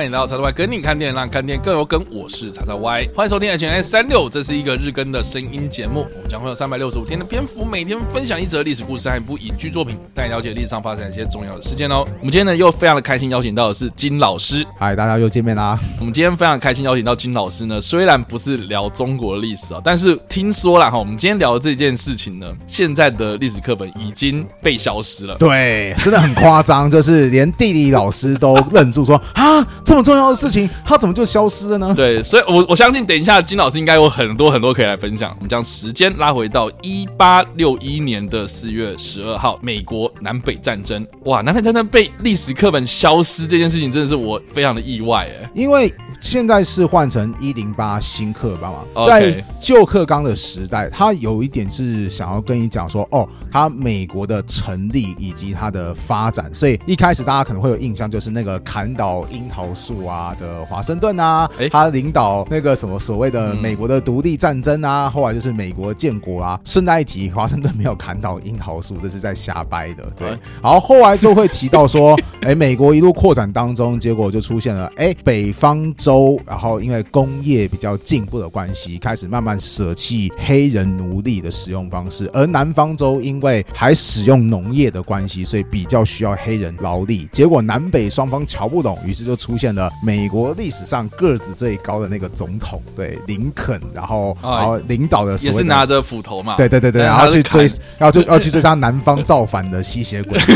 欢迎来到叉叉 Y 跟你看电影，让看电影更有梗。我是叉叉 Y，欢迎收听 HNS 三六，这是一个日更的声音节目。我们将会有三百六十五天的篇幅，每天分享一则历史故事和一部影剧作品，带你了解历史上发生一些重要的事件哦。我们今天呢又非常的开心，邀请到的是金老师。嗨，大家又见面啦！我们今天非常开心邀请到金老师呢，虽然不是聊中国的历史啊，但是听说了哈，我们今天聊的这件事情呢，现在的历史课本已经被消失了。对，真的很夸张，就是连地理老师都愣住说啊，这么重要的事情，它怎么就消失了呢？对，所以我我相信等一下金老师应该有很多很多可以来分享。我们将时间拉回到一八六一年的四月十二号，美国南北战争。哇，南北战争被历史课本消失这件事情，真的是我非常的意外哎，因为现在是换成一零八新课纲嘛，在旧课纲的时代，它有一点是想要跟你讲说，哦，它美国的成立以及它的发展，所以一开始大家可能会有印象，就是那个砍倒樱桃树啊的华盛顿啊，他领导那个什么所谓的美国的独立战争啊，后来就是美国建国啊。顺带一提，华盛顿没有砍倒樱桃树，这是在瞎掰的。对，然后后来就会提到说，哎，美国一路扩展当中，结果就出现了，哎，北方州，然后因为工业比较进步的关系，开始慢慢舍弃黑人奴隶的使用方式，而南方州因为还使用农业的关系，所以比较需要黑人劳力。结果南北双方瞧不懂，于是就出现了美国历史上个子最高的那个总统，对，林肯，然后然后领导的也是拿着斧头嘛，对对对对，然后去追，然后就要去追杀南方造反的吸血鬼。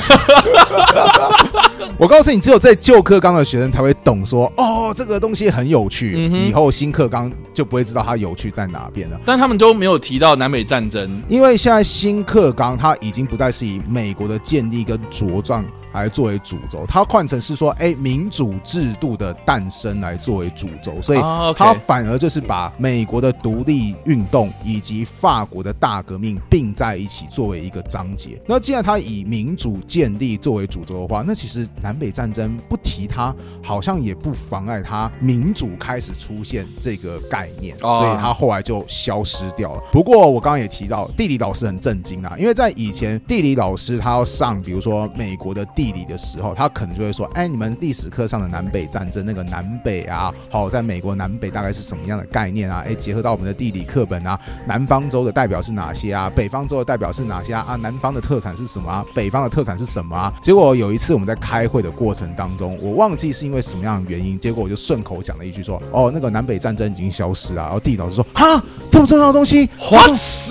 我告诉你，只有在旧课纲的学生才会懂说，说哦，这个东西很有趣，嗯、以后新课纲就不会知道它有趣在哪边了。但他们都没有提到南北战争，因为现在新课纲它已经不再是以美国的建立跟茁壮来作为主轴，它换成是说，哎，民主制度的诞生来作为主轴，所以它反而就是把美国的独立运动以及法国的大革命并在一起作为一个章节。那既然它以民主建立作为主轴的话，那其实南北战争不提它，好像也不妨碍它民主开始出现这个概念，所以它后来就消失掉了。不过我刚刚也提到，地理老师很震惊啊，因为在以前地理老师他要上，比如说美国的地。地理的时候，他可能就会说：“哎，你们历史课上的南北战争，那个南北啊，好，在美国南北大概是什么样的概念啊？哎，结合到我们的地理课本啊，南方州的代表是哪些啊？北方州的代表是哪些啊？啊，南方的特产是什么啊？北方的特产是什么啊？结果有一次我们在开会的过程当中，我忘记是因为什么样的原因，结果我就顺口讲了一句说：哦，那个南北战争已经消失了。然后地理老师说：哈，这么重要的东西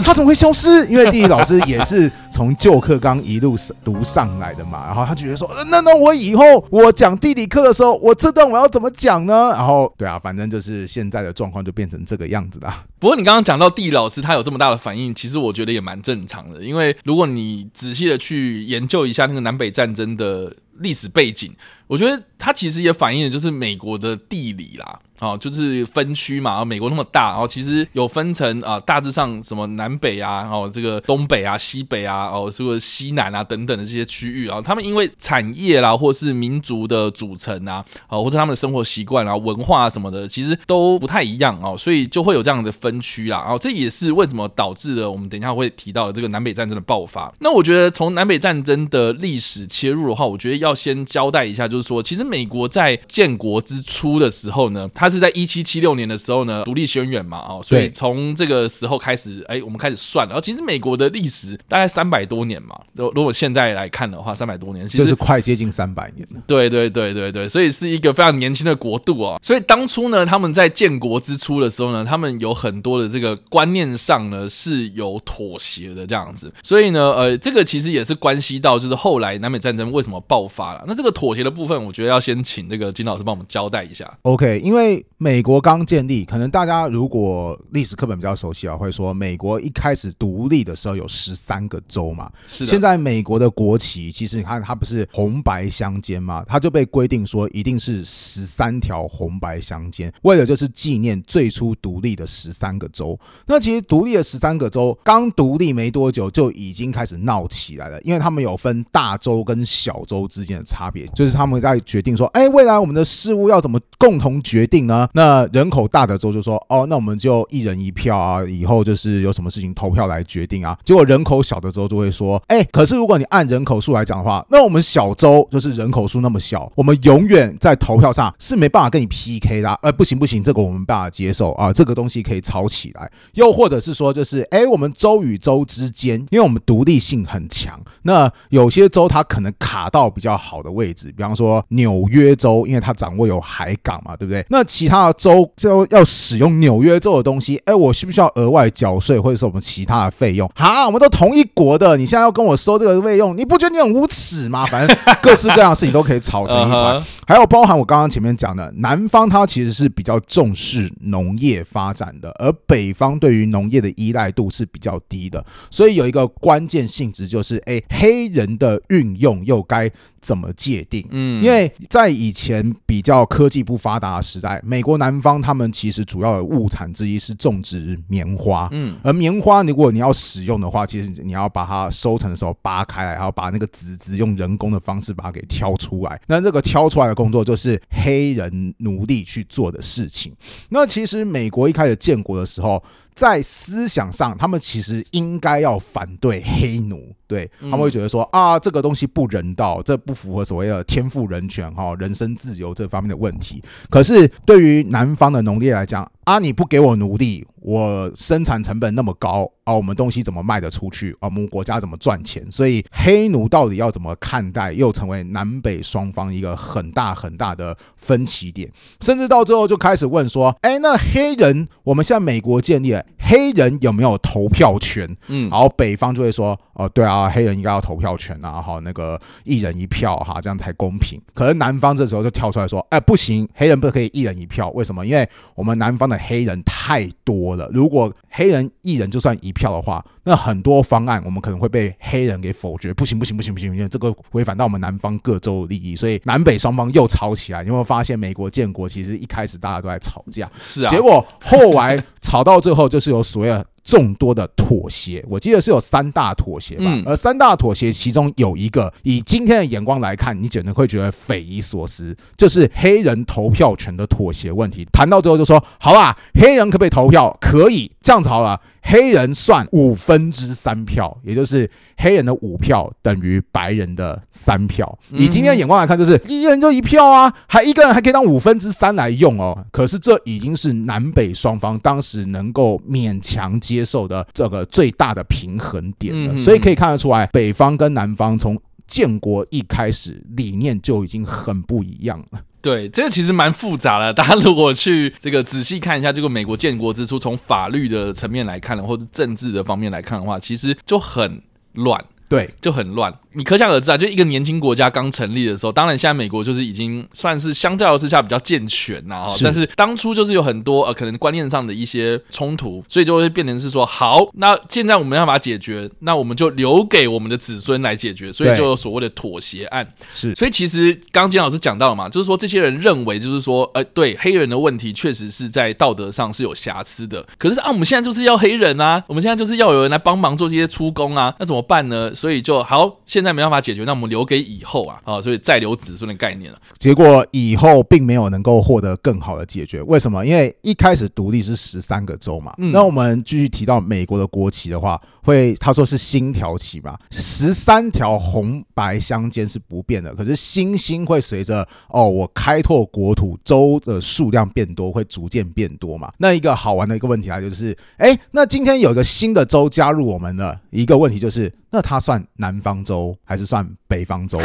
他怎么会消失？因为地理老师也是从旧课纲一路读上来的嘛，然后他就。觉得说，那那我以后我讲地理课的时候，我这段我要怎么讲呢？然后，对啊，反正就是现在的状况就变成这个样子了。不过你刚刚讲到地理老师他有这么大的反应，其实我觉得也蛮正常的，因为如果你仔细的去研究一下那个南北战争的历史背景，我觉得它其实也反映的就是美国的地理啦。哦，就是分区嘛，美国那么大，然后其实有分成啊，大致上什么南北啊，哦，这个东北啊、西北啊，哦，这个西南啊等等的这些区域啊，他们因为产业啦，或是民族的组成啊，啊，或者他们的生活习惯啊、文化什么的，其实都不太一样哦，所以就会有这样的分区啦。然后这也是为什么导致了我们等一下会提到的这个南北战争的爆发。那我觉得从南北战争的历史切入的话，我觉得要先交代一下，就是说，其实美国在建国之初的时候呢，它是在一七七六年的时候呢，独立宣言嘛，哦，所以从这个时候开始，哎，我们开始算了。然后其实美国的历史大概三百多年嘛，如如果现在来看的话，三百多年，其实就是快接近三百年了。对对对对对，所以是一个非常年轻的国度啊。所以当初呢，他们在建国之初的时候呢，他们有很多的这个观念上呢是有妥协的这样子。所以呢，呃，这个其实也是关系到就是后来南北战争为什么爆发了。那这个妥协的部分，我觉得要先请这个金老师帮我们交代一下。OK，因为。美国刚建立，可能大家如果历史课本比较熟悉啊，会说美国一开始独立的时候有十三个州嘛。是的。现在美国的国旗其实你看它不是红白相间嘛，它就被规定说一定是十三条红白相间，为了就是纪念最初独立的十三三个州。那其实独立的十三个州刚独立没多久就已经开始闹起来了，因为他们有分大州跟小州之间的差别，就是他们在决定说，哎，未来我们的事务要怎么共同决定呢？那人口大的州就说哦，那我们就一人一票啊，以后就是有什么事情投票来决定啊。结果人口小的州就会说，哎、可是如果你按人口数来讲的话，那我们小州就是人口数那么小，我们永远在投票上是没办法跟你 PK 的、啊。呃，不行不行，这个我们没办法接受啊，这个东西可以吵起来。又或者是说，就是哎、欸，我们州与州之间，因为我们独立性很强，那有些州它可能卡到比较好的位置，比方说纽约州，因为它掌握有海港嘛，对不对？那其他的州就要使用纽约州的东西，哎、欸，我需不需要额外缴税或者是我们其他的费用？好，我们都同一国的，你现在要跟我收这个费用，你不觉得你很无耻吗？反正各式各样的事情都可以吵成一团。还有包含我刚刚前面讲的，南方它其实是比较重视农业发展的，而北方对于农业的依赖度是比较低的，所以有一个关键性质就是，诶，黑人的运用又该怎么界定？嗯，因为在以前比较科技不发达的时代，美国南方他们其实主要的物产之一是种植棉花，嗯，而棉花如果你要使用的话，其实你要把它收成的时候扒开来，然后把那个籽籽用人工的方式把它给挑出来，那这个挑出来的工作就是黑人奴隶去做的事情。那其实美国一开始建国的时候，在思想上，他们其实应该要反对黑奴，对，他们会觉得说啊，这个东西不人道，这不符合所谓的天赋人权哈、人身自由这方面的问题。可是对于南方的农业来讲，啊，你不给我奴隶，我生产成本那么高啊，我们东西怎么卖得出去啊？我们国家怎么赚钱？所以黑奴到底要怎么看待，又成为南北双方一个很大很大的分歧点，甚至到最后就开始问说，哎，那黑人，我们现在美国建立了。黑人有没有投票权？嗯，然后北方就会说，哦，对啊，黑人应该要投票权啊，哈，那个一人一票哈，这样才公平。可是南方这时候就跳出来说，哎，不行，黑人不可以一人一票，为什么？因为我们南方的黑人太多了，如果黑人一人就算一票的话，那很多方案我们可能会被黑人给否决，不行不行不行不行，因为这个违反到我们南方各州的利益，所以南北双方又吵起来。你有没有发现，美国建国其实一开始大家都在吵架，是啊，结果后来吵到最后就是有所谓的众多的妥协，我记得是有三大妥协吧，而三大妥协其中有一个，以今天的眼光来看，你简直会觉得匪夷所思，就是黑人投票权的妥协问题。谈到最后就说，好啦，黑人可不可以投票？可以，这样子好了。黑人算五分之三票，也就是黑人的五票等于白人的三票。以今天的眼光来看，就是一人就一票啊，还一个人还可以当五分之三来用哦。可是这已经是南北双方当时能够勉强接受的这个最大的平衡点了。所以可以看得出来，北方跟南方从建国一开始理念就已经很不一样了。对，这个其实蛮复杂的。大家如果去这个仔细看一下，这个美国建国之初，从法律的层面来看的，或者政治的方面来看的话，其实就很乱。对，就很乱。你可想而知啊，就一个年轻国家刚成立的时候，当然现在美国就是已经算是相较之下比较健全呐。但是当初就是有很多呃可能观念上的一些冲突，所以就会变成是说，好，那现在我们要把它解决，那我们就留给我们的子孙来解决。所以就有所谓的妥协案。是，所以其实刚刚金老师讲到了嘛，就是说这些人认为就是说，呃，对黑人的问题确实是在道德上是有瑕疵的。可是啊，我们现在就是要黑人啊，我们现在就是要有人来帮忙做这些出工啊，那怎么办呢？所以就好，现在没办法解决，那我们留给以后啊，啊，所以再留子孙的概念了。结果以后并没有能够获得更好的解决，为什么？因为一开始独立是十三个州嘛，嗯、那我们继续提到美国的国旗的话，会他说是星条旗嘛，十三条红白相间是不变的，可是星星会随着哦，我开拓国土，州的数量变多，会逐渐变多嘛。那一个好玩的一个问题啊，就是哎，那今天有一个新的州加入我们的一个问题就是。那他算南方州还是算北方州？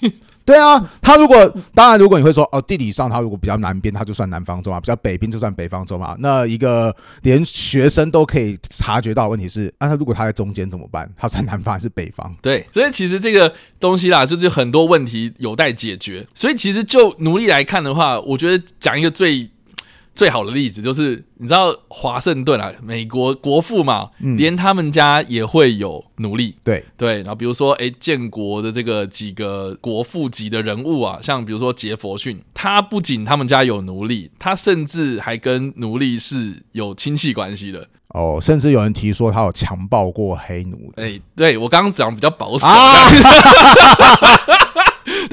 对啊，他如果当然，如果你会说哦，地理上他如果比较南边，他就算南方州嘛；比较北边就算北方州嘛。那一个连学生都可以察觉到的问题是，那他如果他在中间怎么办？他算南方还是北方？对，所以其实这个东西啦，就是很多问题有待解决。所以其实就奴隶来看的话，我觉得讲一个最。最好的例子就是，你知道华盛顿啊，美国国父嘛，嗯、连他们家也会有奴隶。对对，然后比如说，哎，建国的这个几个国父级的人物啊，像比如说杰佛逊，他不仅他们家有奴隶，他甚至还跟奴隶是有亲戚关系的。哦，甚至有人提说他有强暴过黑奴。哎，对，我刚刚讲比较保守。啊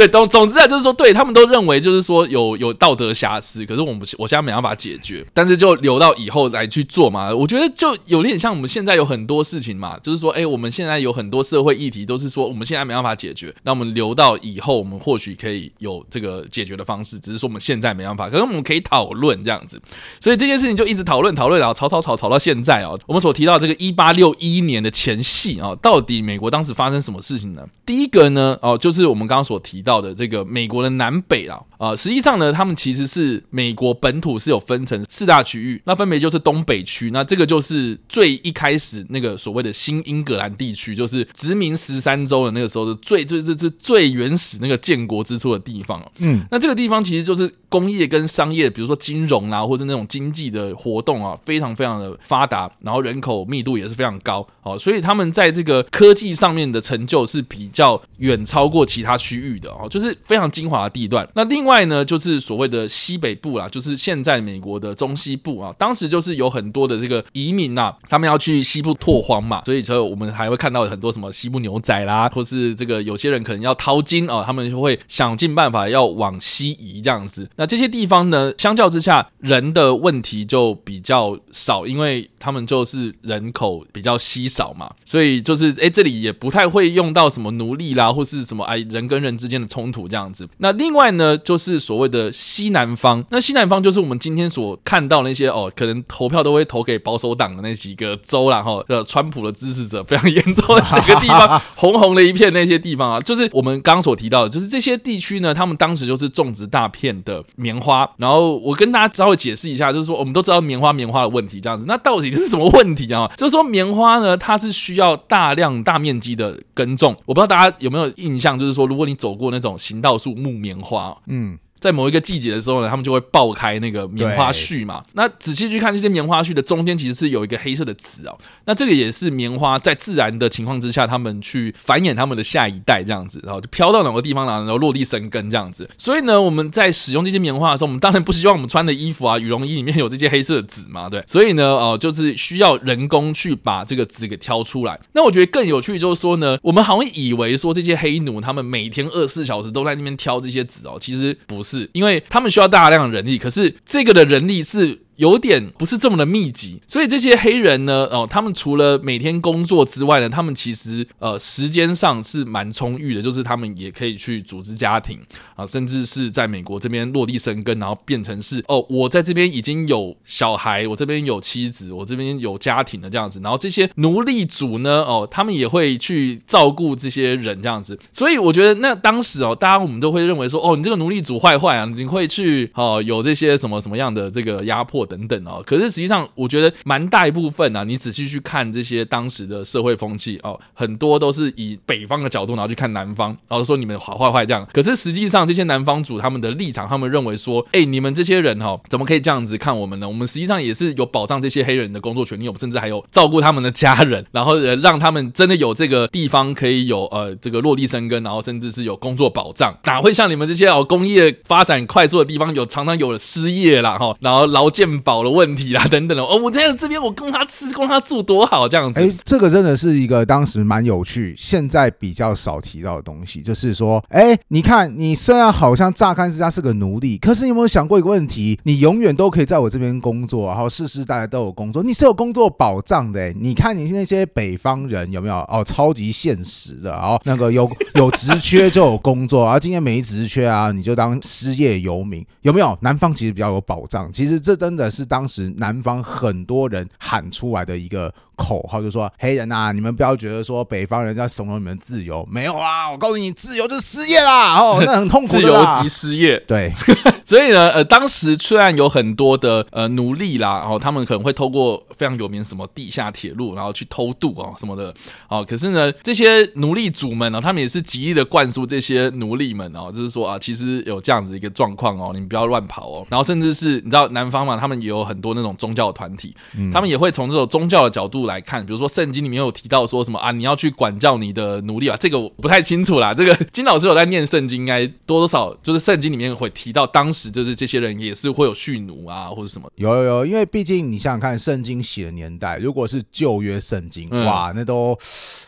对，总总之啊，就是说，对他们都认为就是说有有道德瑕疵，可是我们我现在没办法解决，但是就留到以后来去做嘛。我觉得就有点像我们现在有很多事情嘛，就是说，哎，我们现在有很多社会议题都是说我们现在没办法解决，那我们留到以后，我们或许可以有这个解决的方式，只是说我们现在没办法，可是我们可以讨论这样子。所以这件事情就一直讨论讨论，然后吵吵吵吵到现在啊。我们所提到这个一八六一年的前夕啊，到底美国当时发生什么事情呢？第一个呢，哦，就是我们刚刚所提到到的这个美国的南北啊，啊，实际上呢，他们其实是美国本土是有分成四大区域，那分别就是东北区，那这个就是最一开始那个所谓的新英格兰地区，就是殖民十三州的那个时候的最最最最最原始那个建国之初的地方。嗯，那这个地方其实就是工业跟商业，比如说金融啊，或者那种经济的活动啊，非常非常的发达，然后人口密度也是非常高，哦，所以他们在这个科技上面的成就是比较远超过其他区域的哦，就是非常精华的地段。那另外呢，就是所谓的西北部啦，就是现在美国的中西部啊。当时就是有很多的这个移民呐，他们要去西部拓荒嘛，所以说我们还会看到很多什么西部牛仔啦，或是这个有些人可能要淘金啊，他们就会想尽办法要往西移这样子。那这些地方呢，相较之下，人的问题就比较少，因为他们就是人口比较稀少嘛，所以就是哎，这里也不太会用到什么奴隶啦，或是什么哎人跟人之间的冲突这样子。那另外呢，就是所谓的西南方。那西南方就是我们今天所看到那些哦，可能投票都会投给保守党的那几个州然后，呃，川普的支持者非常严重的这个地方，红红的一片那些地方啊，就是我们刚刚所提到的，就是这些地区呢，他们当时就是种植大片的棉花。然后我跟大家稍微解释一下，就是说我们都知道棉花棉花的问题这样子，那到底是什么问题啊？就是说棉花呢，它是需要大量大面积的耕种。我不知道大家有没有印象，就是说，如果你走过那种行道树木棉花，嗯。在某一个季节的时候呢，他们就会爆开那个棉花絮嘛。那仔细去看这些棉花絮的中间，其实是有一个黑色的籽哦。那这个也是棉花在自然的情况之下，他们去繁衍他们的下一代这样子，然后就飘到哪个地方，然后落地生根这样子。所以呢，我们在使用这些棉花的时候，我们当然不希望我们穿的衣服啊、羽绒衣里面有这些黑色的籽嘛，对。所以呢，哦，就是需要人工去把这个籽给挑出来。那我觉得更有趣就是说呢，我们好像以为说这些黑奴他们每天二十四小时都在那边挑这些籽哦，其实不是。是因为他们需要大量的人力，可是这个的人力是。有点不是这么的密集，所以这些黑人呢，哦，他们除了每天工作之外呢，他们其实呃时间上是蛮充裕的，就是他们也可以去组织家庭啊，甚至是在美国这边落地生根，然后变成是哦，我在这边已经有小孩，我这边有妻子，我这边有家庭的这样子，然后这些奴隶主呢，哦，他们也会去照顾这些人这样子，所以我觉得那当时哦，大家我们都会认为说，哦，你这个奴隶主坏坏啊，你会去哦有这些什么什么样的这个压迫。等等哦，可是实际上我觉得蛮大一部分啊，你仔细去看这些当时的社会风气哦，很多都是以北方的角度，然后去看南方，然后说你们好坏坏这样。可是实际上这些南方主他们的立场，他们认为说，哎，你们这些人哈，怎么可以这样子看我们呢？我们实际上也是有保障这些黑人的工作权利，我们甚至还有照顾他们的家人，然后让他们真的有这个地方可以有呃这个落地生根，然后甚至是有工作保障。哪会像你们这些哦工业发展快速的地方有常常有了失业啦哈，然后劳健。保的问题啦，等等的哦，我在这边，我供他吃，供他住，多好这样子。哎，这个真的是一个当时蛮有趣，现在比较少提到的东西，就是说，哎，你看，你虽然好像乍看之下是个奴隶，可是你有没有想过一个问题？你永远都可以在我这边工作，然后世世代代都有工作，你是有工作保障的。哎，你看你那些北方人有没有哦，超级现实的，哦那个有有职缺就有工作，而 今天没职缺啊，你就当失业游民，有没有？南方其实比较有保障，其实这真的。是当时南方很多人喊出来的一个口号，就说黑人呐，你们不要觉得说北方人在怂恿你们自由，没有啊，我告诉你，自由就是失业啦，哦，那很痛苦的，自由即失业，对，所以呢，呃，当时虽然有很多的呃奴隶啦，然后他们可能会透过非常有名什么地下铁路，然后去偷渡哦什么的，哦，可是呢，这些奴隶主们呢，他们也是极力的灌输这些奴隶们哦，就是说啊，其实有这样子一个状况哦，你们不要乱跑哦，然后甚至是你知道南方嘛，他们也有很多那种宗教团体，他们也会从这种宗教的角度。度来看，比如说圣经里面有提到说什么啊，你要去管教你的奴隶啊，这个我不太清楚啦。这个金老师有在念圣经，应该多多少就是圣经里面会提到，当时就是这些人也是会有蓄奴啊，或者什么。有有有，因为毕竟你想想看，圣经写的年代，如果是旧约圣经，嗯、哇，那都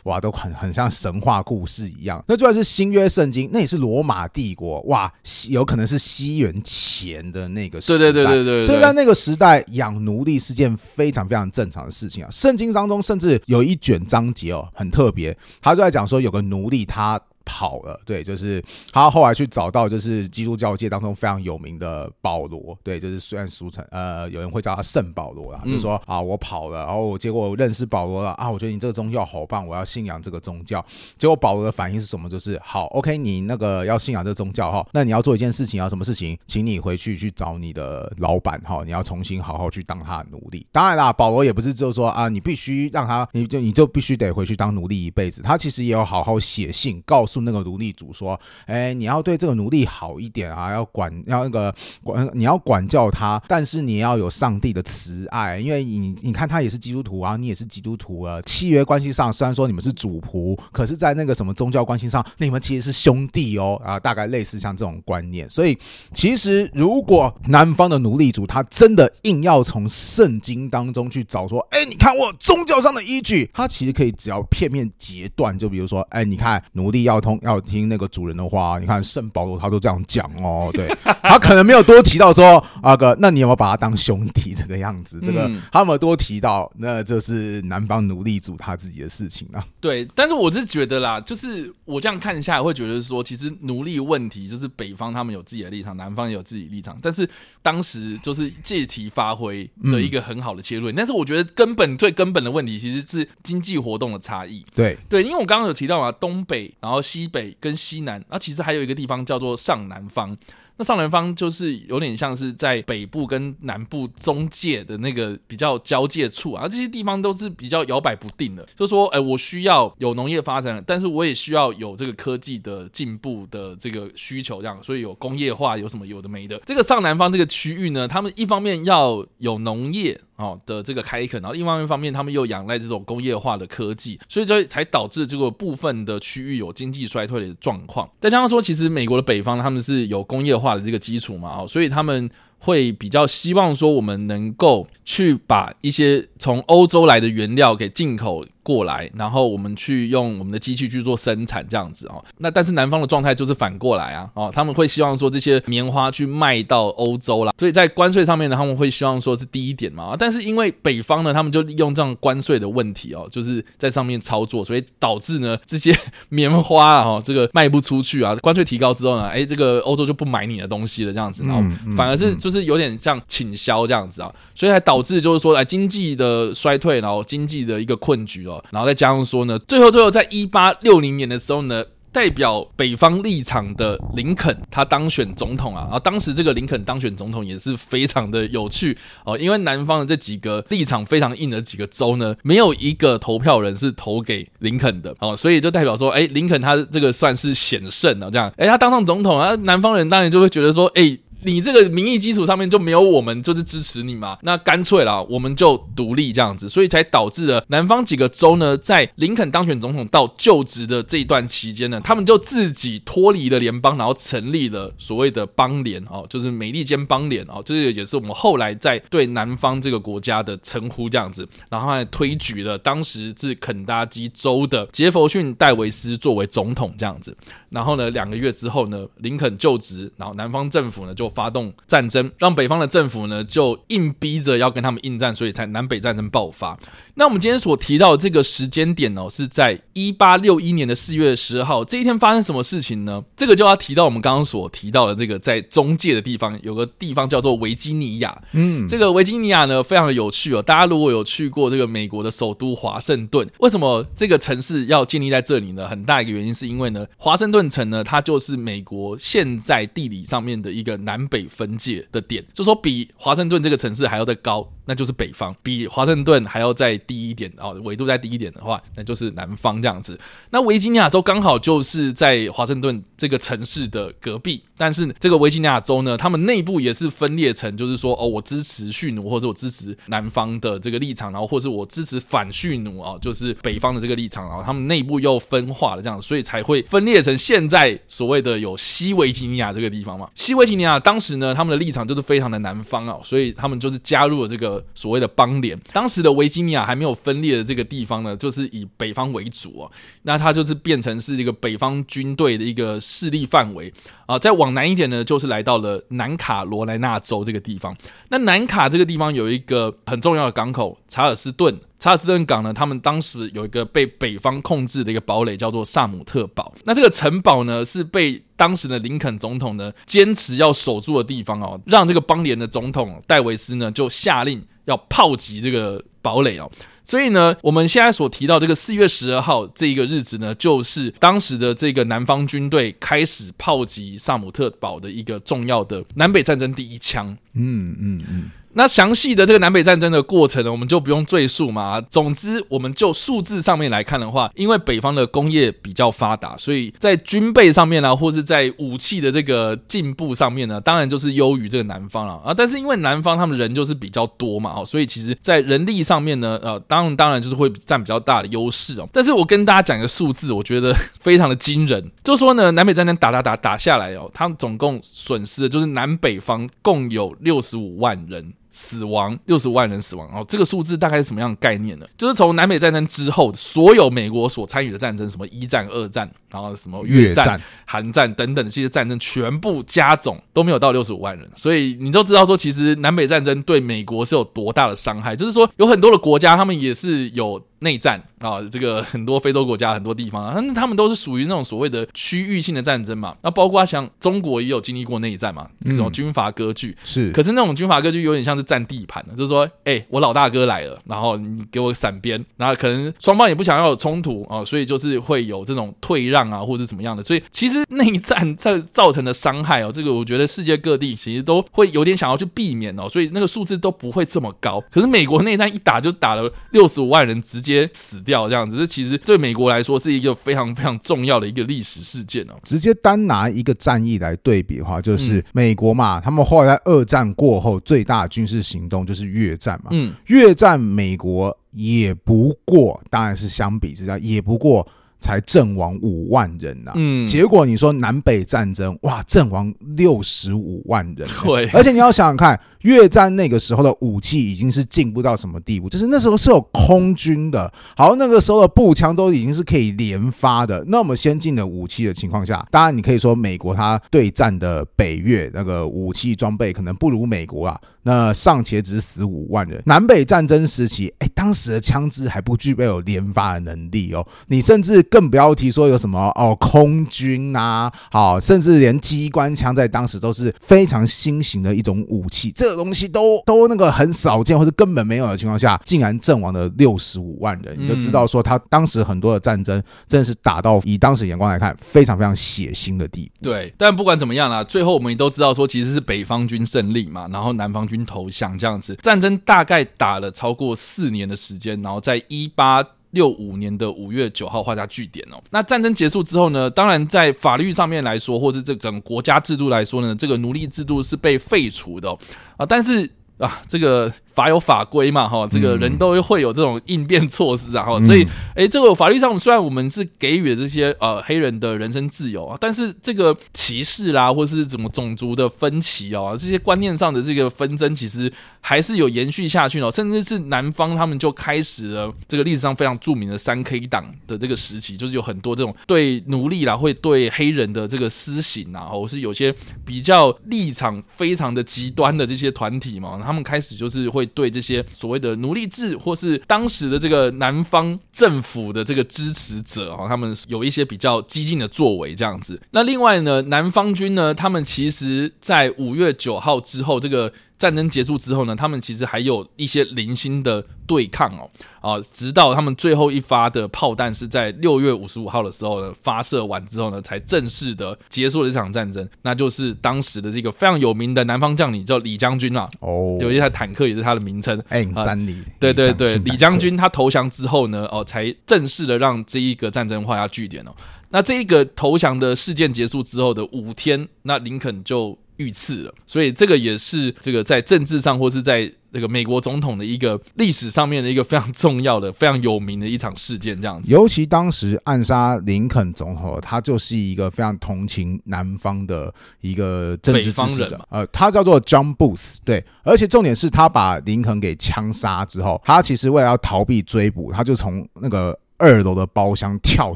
哇都很很像神话故事一样。那就算是新约圣经，那也是罗马帝国，哇，有可能是西元前的那个时代。对对对对对，对。所以在那个时代，养奴隶是件非常非常正常的事情啊。圣经当中甚至有一卷章节哦，很特别，他就在讲说有个奴隶他。跑了，对，就是他后来去找到，就是基督教界当中非常有名的保罗，对，就是虽然俗称呃，有人会叫他圣保罗啦，就是说啊，我跑了，然后结果我认识保罗了啊，我觉得你这个宗教好棒，我要信仰这个宗教。结果保罗的反应是什么？就是好，OK，你那个要信仰这个宗教哈，那你要做一件事情啊，什么事情？请你回去去找你的老板哈，你要重新好好去当他的奴隶。当然啦，保罗也不是就是说啊，你必须让他，你就你就必须得回去当奴隶一辈子。他其实也有好好写信告诉。诉那个奴隶主说：“哎，你要对这个奴隶好一点啊，要管，要那个管，你要管教他，但是你要有上帝的慈爱，因为你你看他也是基督徒啊，你也是基督徒啊。契约关系上虽然说你们是主仆，可是，在那个什么宗教关系上，你们其实是兄弟哦啊，大概类似像这种观念。所以，其实如果南方的奴隶主他真的硬要从圣经当中去找说，哎，你看我宗教上的依据，他其实可以只要片面截断，就比如说，哎，你看奴隶要。通要听那个主人的话，你看圣保罗他都这样讲哦，对，他可能没有多提到说 阿哥，那你有没有把他当兄弟这个样子？这个他有没有多提到？那这是南方奴隶主他自己的事情啊。对，但是我是觉得啦，就是我这样看下来会觉得说，其实奴隶问题就是北方他们有自己的立场，南方也有自己的立场，但是当时就是借题发挥的一个很好的切入。但是我觉得根本最根本的问题其实是经济活动的差异。对对，因为我刚刚有提到嘛，东北然后。西北跟西南，啊，其实还有一个地方叫做上南方。那上南方就是有点像是在北部跟南部中界的那个比较交界处啊，这些地方都是比较摇摆不定的。就说，哎，我需要有农业发展，但是我也需要有这个科技的进步的这个需求，这样，所以有工业化，有什么有的没的。这个上南方这个区域呢，他们一方面要有农业。哦的这个开垦，然后另外一方面，他们又仰赖这种工业化的科技，所以就才导致这个部分的区域有经济衰退的状况。再加上说，其实美国的北方他们是有工业化的这个基础嘛，哦，所以他们。会比较希望说，我们能够去把一些从欧洲来的原料给进口过来，然后我们去用我们的机器去做生产，这样子哦。那但是南方的状态就是反过来啊，哦，他们会希望说这些棉花去卖到欧洲啦，所以在关税上面呢，他们会希望说是低一点嘛。但是因为北方呢，他们就利用这样关税的问题哦，就是在上面操作，所以导致呢 这些棉花啊，这个卖不出去啊。关税提高之后呢，哎，这个欧洲就不买你的东西了，这样子，然后反而是就是。有点像倾销这样子啊，所以还导致就是说，来经济的衰退，然后经济的一个困局哦，然后再加上说呢，最后最后在一八六零年的时候呢，代表北方立场的林肯他当选总统啊，然后当时这个林肯当选总统也是非常的有趣哦，因为南方的这几个立场非常硬的几个州呢，没有一个投票人是投给林肯的哦，所以就代表说，哎，林肯他这个算是险胜啊，这样，哎，他当上总统啊，南方人当然就会觉得说，哎。你这个民意基础上面就没有我们就是支持你嘛？那干脆啦，我们就独立这样子，所以才导致了南方几个州呢，在林肯当选总统到就职的这一段期间呢，他们就自己脱离了联邦，然后成立了所谓的邦联哦，就是美利坚邦联哦，这也是我们后来在对南方这个国家的称呼这样子，然后还推举了当时是肯塔基州的杰佛逊戴维斯作为总统这样子，然后呢，两个月之后呢，林肯就职，然后南方政府呢就。发动战争，让北方的政府呢就硬逼着要跟他们应战，所以才南北战争爆发。那我们今天所提到的这个时间点哦，是在一八六一年的四月十二号。这一天发生什么事情呢？这个就要提到我们刚刚所提到的这个在中介的地方，有个地方叫做维吉尼亚。嗯，这个维吉尼亚呢非常的有趣哦。大家如果有去过这个美国的首都华盛顿，为什么这个城市要建立在这里呢？很大一个原因是因为呢，华盛顿城呢它就是美国现在地理上面的一个南。南北分界的点，就说比华盛顿这个城市还要再高，那就是北方；比华盛顿还要再低一点哦，纬度再低一点的话，那就是南方这样子。那维吉尼亚州刚好就是在华盛顿这个城市的隔壁，但是这个维吉尼亚州呢，他们内部也是分裂成，就是说哦，我支持蓄奴，或者我支持南方的这个立场，然后或是我支持反蓄奴啊，就是北方的这个立场，然后他们内部又分化了这样，所以才会分裂成现在所谓的有西维吉尼亚这个地方嘛。西维吉尼亚当时呢，他们的立场就是非常的南方啊，所以他们就是加入了这个所谓的邦联。当时的维吉尼亚还还没有分裂的这个地方呢，就是以北方为主啊，那它就是变成是一个北方军队的一个势力范围啊。再往南一点呢，就是来到了南卡罗来纳州这个地方。那南卡这个地方有一个很重要的港口查尔斯顿。查尔斯顿港呢，他们当时有一个被北方控制的一个堡垒，叫做萨姆特堡。那这个城堡呢，是被当时的林肯总统呢坚持要守住的地方哦，让这个邦联的总统戴维斯呢就下令要炮击这个堡垒哦。所以呢，我们现在所提到这个四月十二号这一个日子呢，就是当时的这个南方军队开始炮击萨姆特堡的一个重要的南北战争第一枪。嗯嗯嗯。那详细的这个南北战争的过程呢，我们就不用赘述嘛。总之，我们就数字上面来看的话，因为北方的工业比较发达，所以在军备上面呢，或是在武器的这个进步上面呢，当然就是优于这个南方了啊。但是因为南方他们人就是比较多嘛，哦，所以其实在人力上面呢，呃，当然当然就是会占比较大的优势哦。但是我跟大家讲一个数字，我觉得非常的惊人，就是说呢，南北战争打打打打下来哦，他们总共损失的就是南北方共有六十五万人。死亡六十万人死亡哦，这个数字大概是什么样的概念呢？就是从南北战争之后，所有美国所参与的战争，什么一战、二战，然后什么越战、韩战等等这些战争，全部加总都没有到六十五万人，所以你都知道说，其实南北战争对美国是有多大的伤害。就是说，有很多的国家，他们也是有。内战啊，这个 很多非洲国家很多地方啊，那他们都是属于那种所谓的区域性的战争嘛。那包括像中国也有经历过内战嘛，这种军阀割据是。可是那种军阀割据有点像是占地盘的，就是说，哎，我老大哥来了，然后你给我闪边，然后可能双方也不想要有冲突啊，所以就是会有这种退让啊，或者怎么样的。所以其实内战在造成的伤害哦，这个我觉得世界各地其实都会有点想要去避免哦，所以那个数字都不会这么高。可是美国内战一打就打了六十五万人，直接。死掉这样子，这其实对美国来说是一个非常非常重要的一个历史事件哦。直接单拿一个战役来对比的话，就是美国嘛，他们后来在二战过后最大的军事行动就是越战嘛。嗯，越战美国也不过，当然是相比之下也不过。才阵亡五万人呐、啊，嗯，结果你说南北战争，哇，阵亡六十五万人，对，而且你要想想看，越战那个时候的武器已经是进步到什么地步？就是那时候是有空军的，好，那个时候的步枪都已经是可以连发的，那么先进的武器的情况下，当然你可以说美国它对战的北越那个武器装备可能不如美国啊。那尚且只死五万人，南北战争时期，哎，当时的枪支还不具备有连发的能力哦，你甚至更不要提说有什么哦空军呐，好，甚至连机关枪在当时都是非常新型的一种武器，这个东西都都那个很少见或者根本没有的情况下，竟然阵亡了六十五万人，你就知道说他当时很多的战争真的是打到以当时眼光来看非常非常血腥的地步。对，但不管怎么样啦，最后我们也都知道说其实是北方军胜利嘛，然后南方军。军投降这样子，战争大概打了超过四年的时间，然后在一八六五年的五月九号画下句点哦。那战争结束之后呢，当然在法律上面来说，或是这整个国家制度来说呢，这个奴隶制度是被废除的啊，但是啊，这个。法有法规嘛，哈，这个人都会有这种应变措施啊，哈，所以，诶，这个法律上虽然我们是给予了这些呃黑人的人身自由啊，但是这个歧视啦，或是怎么种族的分歧哦，这些观念上的这个纷争，其实还是有延续下去哦，甚至是南方他们就开始了这个历史上非常著名的三 K 党的这个时期，就是有很多这种对奴隶啦，会对黑人的这个私刑啊，或是有些比较立场非常的极端的这些团体嘛，他们开始就是会。对这些所谓的奴隶制，或是当时的这个南方政府的这个支持者啊，他们有一些比较激进的作为，这样子。那另外呢，南方军呢，他们其实在五月九号之后，这个。战争结束之后呢，他们其实还有一些零星的对抗哦，啊，直到他们最后一发的炮弹是在六月五十五号的时候呢发射完之后呢，才正式的结束了这场战争。那就是当时的这个非常有名的南方将领叫李将军啊，哦，有一台坦克也是他的名称，M 三李，对对对，李将军他投降之后呢，哦，才正式的让这一个战争画下句点哦。那这一个投降的事件结束之后的五天，那林肯就遇刺了，所以这个也是这个在政治上或是在这个美国总统的一个历史上面的一个非常重要的、非常有名的一场事件，这样子。尤其当时暗杀林肯总统，他就是一个非常同情南方的一个政治支持者，呃，他叫做 John Booth，对，而且重点是他把林肯给枪杀之后，他其实为了要逃避追捕，他就从那个。二楼的包厢跳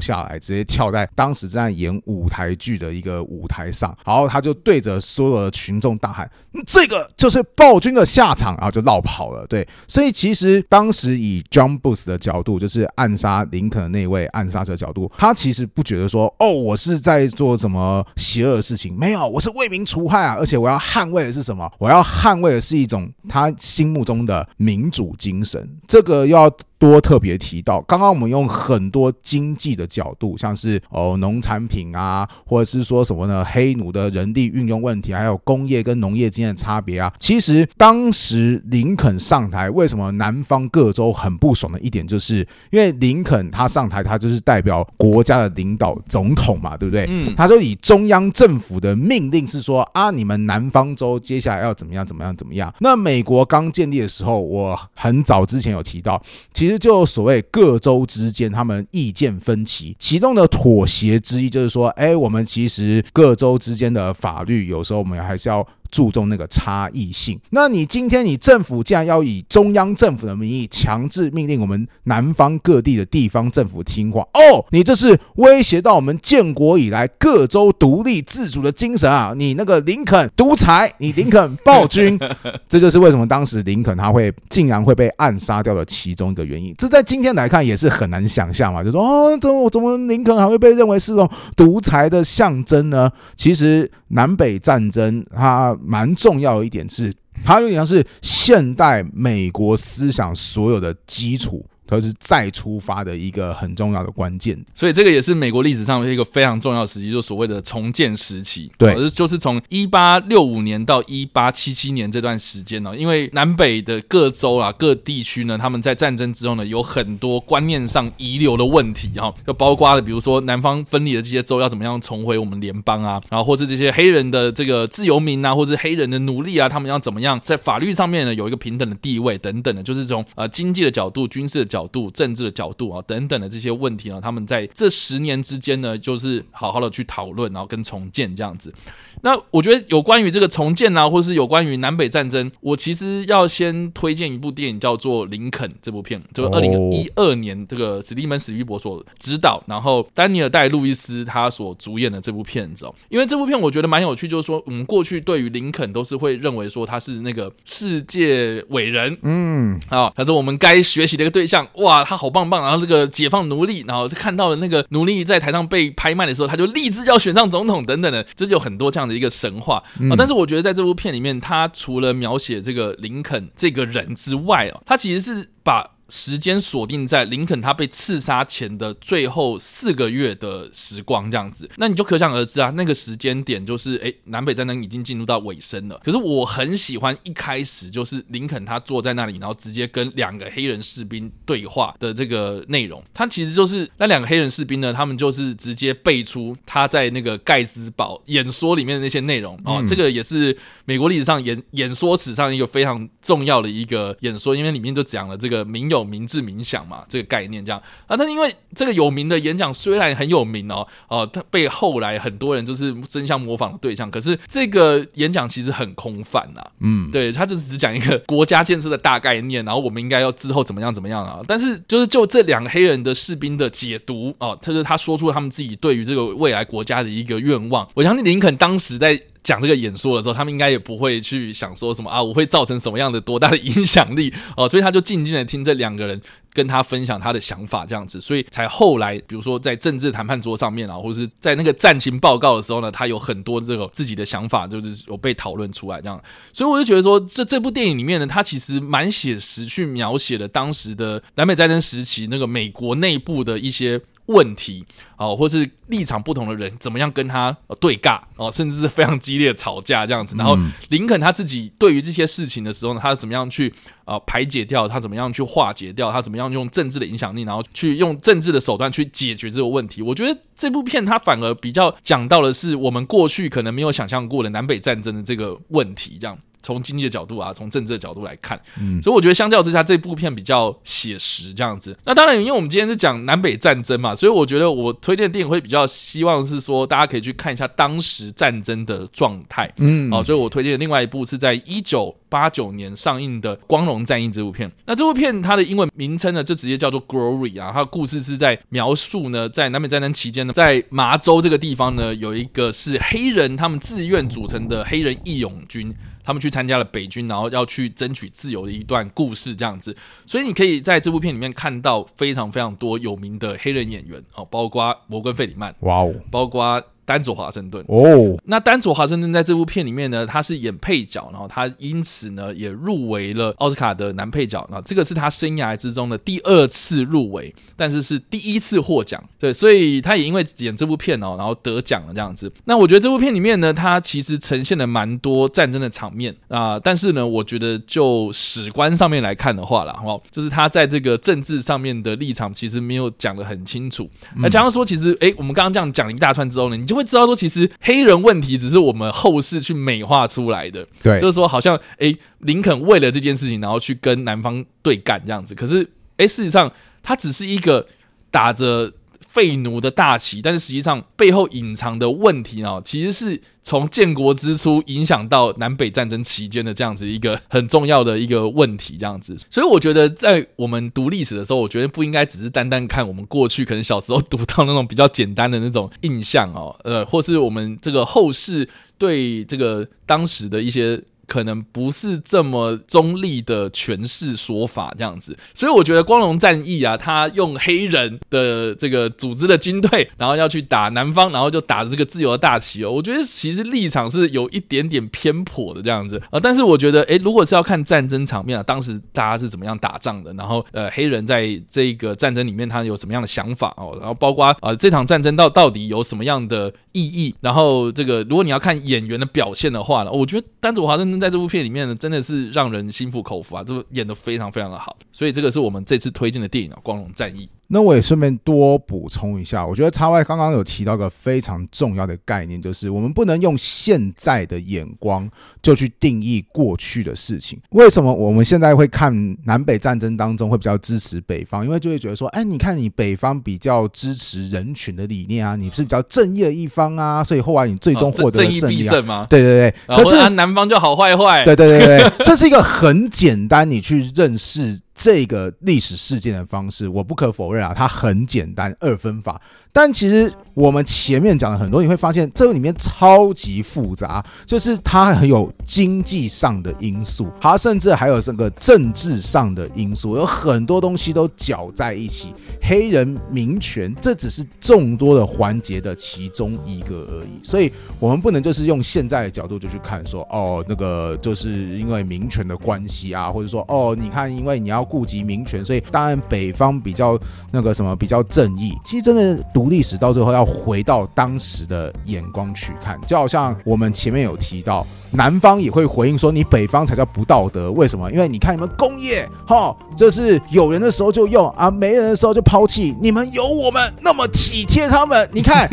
下来，直接跳在当时正在演舞台剧的一个舞台上，然后他就对着所有的群众大喊：“这个就是暴君的下场！”然后就落跑了。对，所以其实当时以 John b o o t 的角度，就是暗杀林肯那位暗杀者角度，他其实不觉得说：“哦，我是在做什么邪恶的事情？没有，我是为民除害啊！而且我要捍卫的是什么？我要捍卫的是一种他心目中的民主精神。这个要。”多特别提到，刚刚我们用很多经济的角度，像是哦农产品啊，或者是说什么呢？黑奴的人力运用问题，还有工业跟农业之间的差别啊。其实当时林肯上台，为什么南方各州很不爽的一点，就是因为林肯他上台，他就是代表国家的领导总统嘛，对不对？嗯，他就以中央政府的命令是说啊，你们南方州接下来要怎么样怎么样怎么样。那美国刚建立的时候，我很早之前有提到，其实。其实就所谓各州之见他们意见分歧，其中的妥协之一就是说，哎，我们其实各州之间的法律有时候我们还是要。注重那个差异性。那你今天你政府既然要以中央政府的名义强制命令我们南方各地的地方政府听话哦，你这是威胁到我们建国以来各州独立自主的精神啊！你那个林肯独裁，你林肯暴君，这就是为什么当时林肯他会竟然会被暗杀掉的其中一个原因。这在今天来看也是很难想象嘛，就说哦，怎么怎么林肯还会被认为是这种独裁的象征呢？其实南北战争它。蛮重要的一点是，它有点像是现代美国思想所有的基础。它是再出发的一个很重要的关键，所以这个也是美国历史上的一个非常重要的时期，就所谓的重建时期。对，就是从一八六五年到一八七七年这段时间呢，因为南北的各州啊、各地区呢，他们在战争之后呢，有很多观念上遗留的问题哈，就包括了比如说南方分离的这些州要怎么样重回我们联邦啊，然后或者这些黑人的这个自由民啊，或者黑人的奴隶啊，他们要怎么样在法律上面呢有一个平等的地位等等的，就是从呃经济的角度、军事的角度。角度、政治的角度啊，等等的这些问题呢，他们在这十年之间呢，就是好好的去讨论，然后跟重建这样子。那我觉得有关于这个重建啊，或是有关于南北战争，我其实要先推荐一部电影，叫做《林肯》这部片，就是二零一二年这个史蒂芬史匹柏所执导，然后丹尼尔戴路易斯他所主演的这部片子哦。因为这部片我觉得蛮有趣，就是说我们过去对于林肯都是会认为说他是那个世界伟人，嗯啊，他是我们该学习的一个对象，哇，他好棒棒，然后这个解放奴隶，然后看到了那个奴隶在台上被拍卖的时候，他就立志要选上总统等等的，这就很多这样的一个神话啊，但是我觉得在这部片里面，他除了描写这个林肯这个人之外啊，他其实是把。时间锁定在林肯他被刺杀前的最后四个月的时光，这样子，那你就可想而知啊，那个时间点就是，诶，南北战争已经进入到尾声了。可是我很喜欢一开始就是林肯他坐在那里，然后直接跟两个黑人士兵对话的这个内容。他其实就是那两个黑人士兵呢，他们就是直接背出他在那个盖茨堡演说里面的那些内容哦。这个也是美国历史上演演说史上一个非常重要的一个演说，因为里面就讲了这个民有。有名字冥想嘛，这个概念这样。啊，但因为这个有名的演讲虽然很有名哦，哦，他被后来很多人就是争相模仿的对象，可是这个演讲其实很空泛呐，嗯，对，他就只讲一个国家建设的大概念，然后我们应该要之后怎么样怎么样啊，但是就是就这两个黑人的士兵的解读哦，他是他说出了他们自己对于这个未来国家的一个愿望，我相信林肯当时在。讲这个演说的时候，他们应该也不会去想说什么啊，我会造成什么样的多大的影响力哦，所以他就静静的听这两个人跟他分享他的想法，这样子，所以才后来，比如说在政治谈判桌上面啊，或者是在那个战情报告的时候呢，他有很多这个自己的想法，就是有被讨论出来这样。所以我就觉得说，这这部电影里面呢，它其实蛮写实，去描写了当时的南北战争时期那个美国内部的一些。问题哦，或是立场不同的人怎么样跟他对尬哦，甚至是非常激烈的吵架这样子。然后林肯他自己对于这些事情的时候呢，他怎么样去啊排解掉？他怎么样去化解掉？他怎么样用政治的影响力，然后去用政治的手段去解决这个问题？我觉得这部片它反而比较讲到的是我们过去可能没有想象过的南北战争的这个问题，这样。从经济的角度啊，从政治的角度来看，嗯，所以我觉得相较之下，这部片比较写实这样子。那当然，因为我们今天是讲南北战争嘛，所以我觉得我推荐电影会比较希望是说，大家可以去看一下当时战争的状态，嗯，哦，所以我推荐的另外一部是在一九八九年上映的《光荣战役》这部片。那这部片它的英文名称呢，就直接叫做《Glory》啊，它的故事是在描述呢，在南北战争期间呢，在麻州这个地方呢，有一个是黑人他们自愿组成的黑人义勇军。他们去参加了北军，然后要去争取自由的一段故事，这样子。所以你可以在这部片里面看到非常非常多有名的黑人演员哦，包括摩根·费里曼，哇哦，包括。丹佐华盛顿哦，那丹佐华盛顿在这部片里面呢，他是演配角，然后他因此呢也入围了奥斯卡的男配角，那这个是他生涯之中的第二次入围，但是是第一次获奖，对，所以他也因为演这部片哦，然后得奖了这样子。那我觉得这部片里面呢，它其实呈现了蛮多战争的场面啊，但是呢，我觉得就史观上面来看的话啦，哦，就是他在这个政治上面的立场其实没有讲得很清楚。那假如说，其实哎，我们刚刚这样讲了一大串之后呢，你就会知道说，其实黑人问题只是我们后世去美化出来的。对，就是说，好像诶，林肯为了这件事情，然后去跟南方对干这样子。可是，诶，事实上，他只是一个打着。废奴的大旗，但是实际上背后隐藏的问题呢，其实是从建国之初影响到南北战争期间的这样子一个很重要的一个问题，这样子。所以我觉得，在我们读历史的时候，我觉得不应该只是单单看我们过去可能小时候读到那种比较简单的那种印象哦，呃，或是我们这个后世对这个当时的一些。可能不是这么中立的诠释说法这样子，所以我觉得光荣战役啊，他用黑人的这个组织的军队，然后要去打南方，然后就打着这个自由的大旗哦。我觉得其实立场是有一点点偏颇的这样子啊。但是我觉得，诶，如果是要看战争场面啊，当时大家是怎么样打仗的，然后呃，黑人在这个战争里面他有什么样的想法哦，然后包括啊这场战争到到底有什么样的意义，然后这个如果你要看演员的表现的话呢，我觉得丹佐华盛顿。在这部片里面呢，真的是让人心服口服啊，就演的非常非常的好，所以这个是我们这次推荐的电影啊，《光荣战役》。那我也顺便多补充一下，我觉得 XY 刚刚有提到一个非常重要的概念，就是我们不能用现在的眼光就去定义过去的事情。为什么我们现在会看南北战争当中会比较支持北方？因为就会觉得说，哎，你看你北方比较支持人群的理念啊，你是比较正义的一方啊，所以后来你最终获得了胜利啊。正义必胜吗？对对对。可是南方就好坏坏。对对对对，这是一个很简单，你去认识。这个历史事件的方式，我不可否认啊，它很简单，二分法。但其实我们前面讲了很多，你会发现这个里面超级复杂，就是它很有经济上的因素，它甚至还有这个政治上的因素，有很多东西都搅在一起。黑人民权这只是众多的环节的其中一个而已，所以我们不能就是用现在的角度就去看说，哦，那个就是因为民权的关系啊，或者说，哦，你看，因为你要顾及民权，所以当然北方比较那个什么比较正义。其实真的读。历史到最后要回到当时的眼光去看，就好像我们前面有提到，南方也会回应说你北方才叫不道德。为什么？因为你看你们工业，哈，这是有人的时候就用啊，没人的时候就抛弃。你们有我们那么体贴他们，你看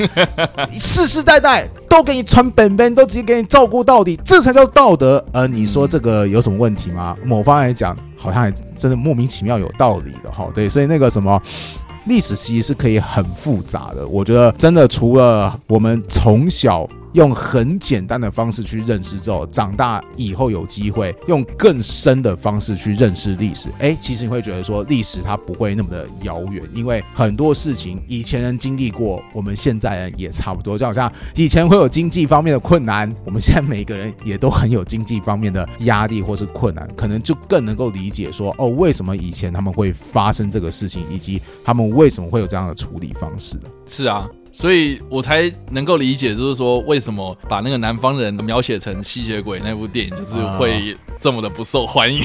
世世代代都给你传本本，都直接给你照顾到底，这才叫道德。而你说这个有什么问题吗？某方来讲，好像还真的莫名其妙有道理的哈。对，所以那个什么。历史其实是可以很复杂的，我觉得真的除了我们从小用很简单的方式去认识之后，长大以后有机会用更深的方式去认识历史。哎，其实你会觉得说历史它不会那么的遥远，因为很多事情以前人经历过，我们现在人也差不多。就好像以前会有经济方面的困难，我们现在每个人也都很有经济方面的压力或是困难，可能就更能够理解说哦，为什么以前他们会发生这个事情，以及他们为什么会有这样的处理方式。是啊。所以我才能够理解，就是说为什么把那个南方人描写成吸血鬼那部电影，就是会这么的不受欢迎。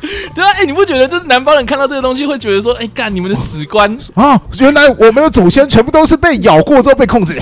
对啊，哎、欸，你不觉得就是南方人看到这个东西会觉得说，哎、欸，干你们的史官啊，原来我们的祖先全部都是被咬过之后被控制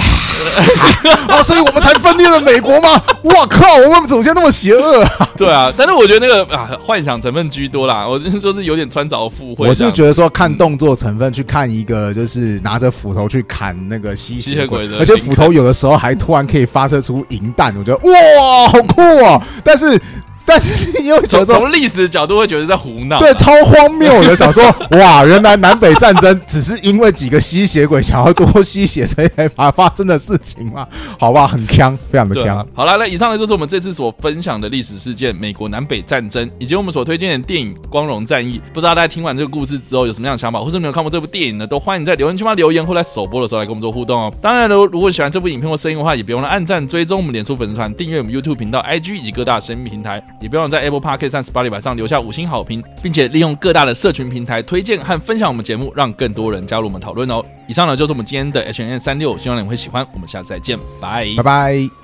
啊，所以我们才分裂了美国吗？哇靠，我们祖先那么邪恶啊！对啊，但是我觉得那个啊，幻想成分居多啦，我就是说是有点穿凿附会。我是觉得说看动作成分去看一个，就是拿着斧头去砍那个吸血鬼，而且斧头有的时候还突然可以发射出银弹，我觉得哇，好酷啊！但是。但是你又觉得 从历史的角度会觉得在胡闹，对，超荒谬的。想说，哇，原来南北战争只是因为几个吸血鬼想要多吸血才发生的事情吗？好吧，很强，非常的锵。好了，那以上呢就是我们这次所分享的历史事件——美国南北战争，以及我们所推荐的电影《光荣战役》。不知道大家听完这个故事之后有什么样的想法，或是没有看过这部电影呢？都欢迎在留言区吗留言，或在首播的时候来跟我们做互动哦。当然了，如果喜欢这部影片或声音的话，也别忘了按赞、追踪我们脸书粉丝团、订阅我们 YouTube 频道、IG 以及各大声音平台，也别忘了在 Apple Park。可以在 Spotify 上留下五星好评，并且利用各大的社群平台推荐和分享我们节目，让更多人加入我们讨论哦。以上呢就是我们今天的 H&M 365，希望你们会喜欢。我们下次再见，拜拜拜。